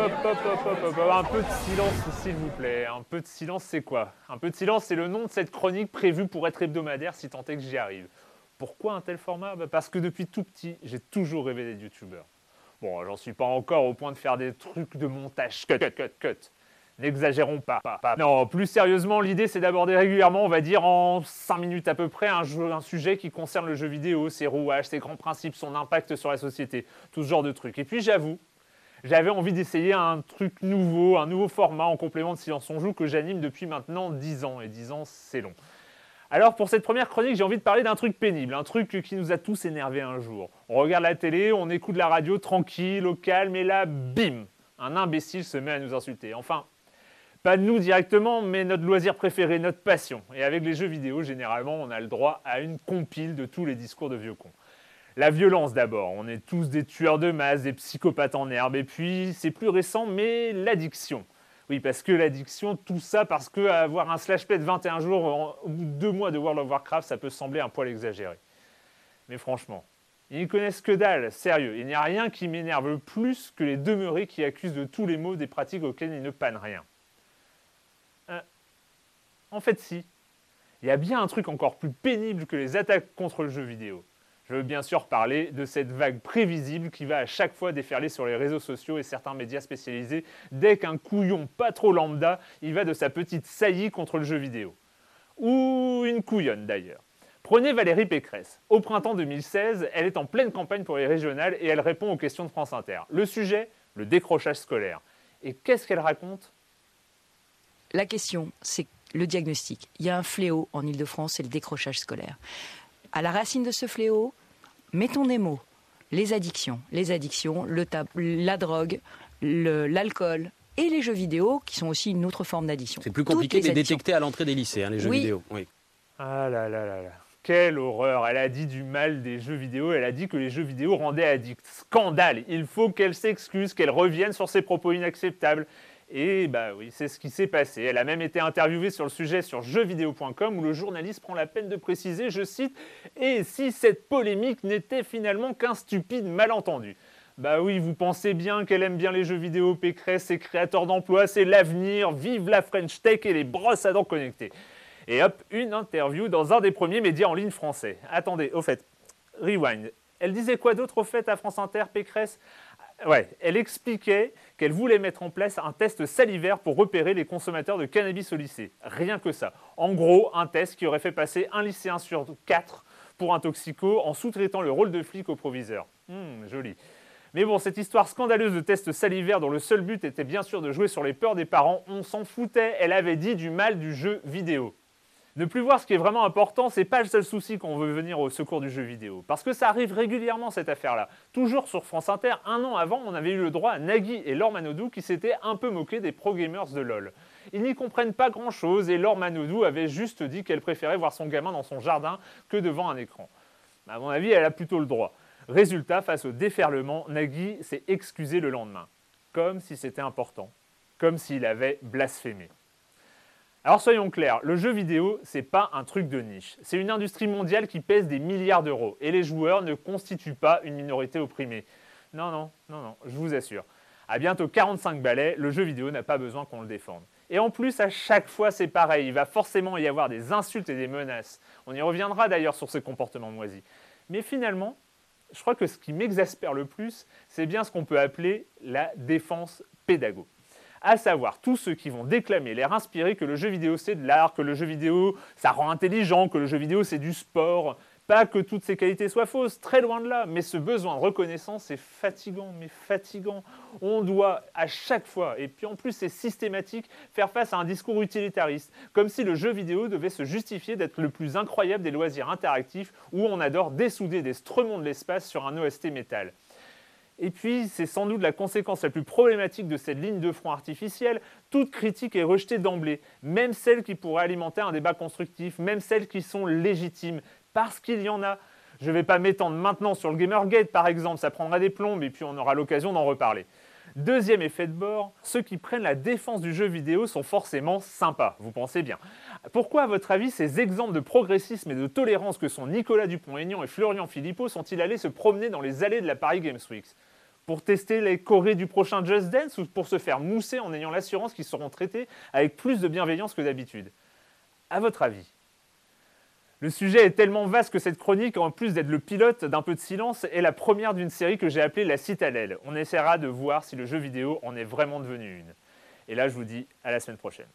un peu de silence s'il vous plaît. Un peu de silence c'est quoi? Un peu de silence c'est le nom de cette chronique prévue pour être hebdomadaire si tant est que j'y arrive. Pourquoi un tel format? Bah, Parce que depuis tout petit, j'ai toujours rêvé d'être youtubeur. Bon, j'en suis pas encore au point de faire des trucs de montage cut, cut, cut, cut. N'exagérons pas, Non, plus sérieusement, l'idée c'est d'aborder régulièrement, on va dire en 5 minutes à peu près, un, sujet qui concerne le jeu vidéo, ses rouages, ses grands principes, son impact sur la société, tout ce genre de trucs. Et puis j'avoue, j'avais envie d'essayer un truc nouveau, un nouveau format en complément de Silence on Joue que j'anime depuis maintenant 10 ans. Et 10 ans, c'est long. Alors pour cette première chronique, j'ai envie de parler d'un truc pénible, un truc qui nous a tous énervés un jour. On regarde la télé, on écoute la radio tranquille, au calme, et là, bim Un imbécile se met à nous insulter. Enfin, pas nous directement, mais notre loisir préféré, notre passion. Et avec les jeux vidéo, généralement, on a le droit à une compile de tous les discours de vieux cons. La violence d'abord, on est tous des tueurs de masse, des psychopathes en herbe, et puis c'est plus récent, mais l'addiction. Oui, parce que l'addiction, tout ça, parce que avoir un slash play de 21 jours ou deux mois de World of Warcraft, ça peut sembler un poil exagéré. Mais franchement, ils n'y connaissent que dalle, sérieux. Il n'y a rien qui m'énerve plus que les demeurés qui accusent de tous les maux des pratiques auxquelles ils ne pannent rien. Euh, en fait, si. Il y a bien un truc encore plus pénible que les attaques contre le jeu vidéo. Je veux bien sûr parler de cette vague prévisible qui va à chaque fois déferler sur les réseaux sociaux et certains médias spécialisés dès qu'un couillon pas trop lambda il va de sa petite saillie contre le jeu vidéo. Ou une couillonne d'ailleurs. Prenez Valérie Pécresse. Au printemps 2016, elle est en pleine campagne pour les régionales et elle répond aux questions de France Inter. Le sujet Le décrochage scolaire. Et qu'est-ce qu'elle raconte? La question, c'est le diagnostic. Il y a un fléau en Ile-de-France, c'est le décrochage scolaire. À la racine de ce fléau, mettons des mots. Les addictions, les addictions, le la drogue, l'alcool et les jeux vidéo, qui sont aussi une autre forme d'addiction. C'est plus compliqué de les détecter à l'entrée des lycées, hein, les jeux vidéo. Oui. Ah là là là là. Quelle horreur Elle a dit du mal des jeux vidéo, elle a dit que les jeux vidéo rendaient addicts. Scandale Il faut qu'elle s'excuse, qu'elle revienne sur ses propos inacceptables. Et bah oui, c'est ce qui s'est passé. Elle a même été interviewée sur le sujet sur jeuxvideo.com où le journaliste prend la peine de préciser, je cite, Et si cette polémique n'était finalement qu'un stupide malentendu? Bah oui, vous pensez bien qu'elle aime bien les jeux vidéo, Pécresse, c'est créateur d'emplois, c'est l'avenir, vive la French Tech et les brosses à dents connectées. Et hop, une interview dans un des premiers médias en ligne français. Attendez, au fait, rewind. Elle disait quoi d'autre au fait à France Inter, Pécresse? Ouais, elle expliquait qu'elle voulait mettre en place un test salivaire pour repérer les consommateurs de cannabis au lycée. Rien que ça. En gros, un test qui aurait fait passer un lycéen sur quatre pour un toxico en sous-traitant le rôle de flic au proviseur. Hum, joli. Mais bon, cette histoire scandaleuse de test salivaire dont le seul but était bien sûr de jouer sur les peurs des parents, on s'en foutait. Elle avait dit du mal du jeu vidéo. Ne plus voir ce qui est vraiment important, c'est pas le seul souci qu'on veut venir au secours du jeu vidéo. Parce que ça arrive régulièrement cette affaire-là. Toujours sur France Inter, un an avant, on avait eu le droit à Nagui et Laure Manodou qui s'étaient un peu moqués des pro-gamers de LoL. Ils n'y comprennent pas grand-chose et Laure Manodou avait juste dit qu'elle préférait voir son gamin dans son jardin que devant un écran. À mon avis, elle a plutôt le droit. Résultat, face au déferlement, Nagui s'est excusé le lendemain. Comme si c'était important. Comme s'il avait blasphémé. Alors soyons clairs, le jeu vidéo, c'est pas un truc de niche. C'est une industrie mondiale qui pèse des milliards d'euros et les joueurs ne constituent pas une minorité opprimée. Non, non, non, non, je vous assure. À bientôt 45 balais, le jeu vidéo n'a pas besoin qu'on le défende. Et en plus, à chaque fois, c'est pareil. Il va forcément y avoir des insultes et des menaces. On y reviendra d'ailleurs sur ce comportement moisi. Mais finalement, je crois que ce qui m'exaspère le plus, c'est bien ce qu'on peut appeler la défense pédago à savoir tous ceux qui vont déclamer, l'air inspiré que le jeu vidéo c'est de l'art, que le jeu vidéo ça rend intelligent, que le jeu vidéo c'est du sport. Pas que toutes ces qualités soient fausses, très loin de là, mais ce besoin de reconnaissance est fatigant, mais fatigant. On doit à chaque fois, et puis en plus c'est systématique, faire face à un discours utilitariste, comme si le jeu vidéo devait se justifier d'être le plus incroyable des loisirs interactifs où on adore dessouder des stremons de l'espace sur un OST métal. Et puis, c'est sans doute la conséquence la plus problématique de cette ligne de front artificielle. Toute critique est rejetée d'emblée, même celles qui pourraient alimenter un débat constructif, même celles qui sont légitimes, parce qu'il y en a. Je ne vais pas m'étendre maintenant sur le Gamergate, par exemple, ça prendra des plombes et puis on aura l'occasion d'en reparler. Deuxième effet de bord, ceux qui prennent la défense du jeu vidéo sont forcément sympas, vous pensez bien. Pourquoi, à votre avis, ces exemples de progressisme et de tolérance que sont Nicolas Dupont-Aignan et Florian Philippot sont-ils allés se promener dans les allées de la Paris Games Week Pour tester les chorés du prochain Just Dance ou pour se faire mousser en ayant l'assurance qu'ils seront traités avec plus de bienveillance que d'habitude? À votre avis le sujet est tellement vaste que cette chronique, en plus d'être le pilote d'un peu de silence, est la première d'une série que j'ai appelée La Citadelle. On essaiera de voir si le jeu vidéo en est vraiment devenu une. Et là, je vous dis à la semaine prochaine.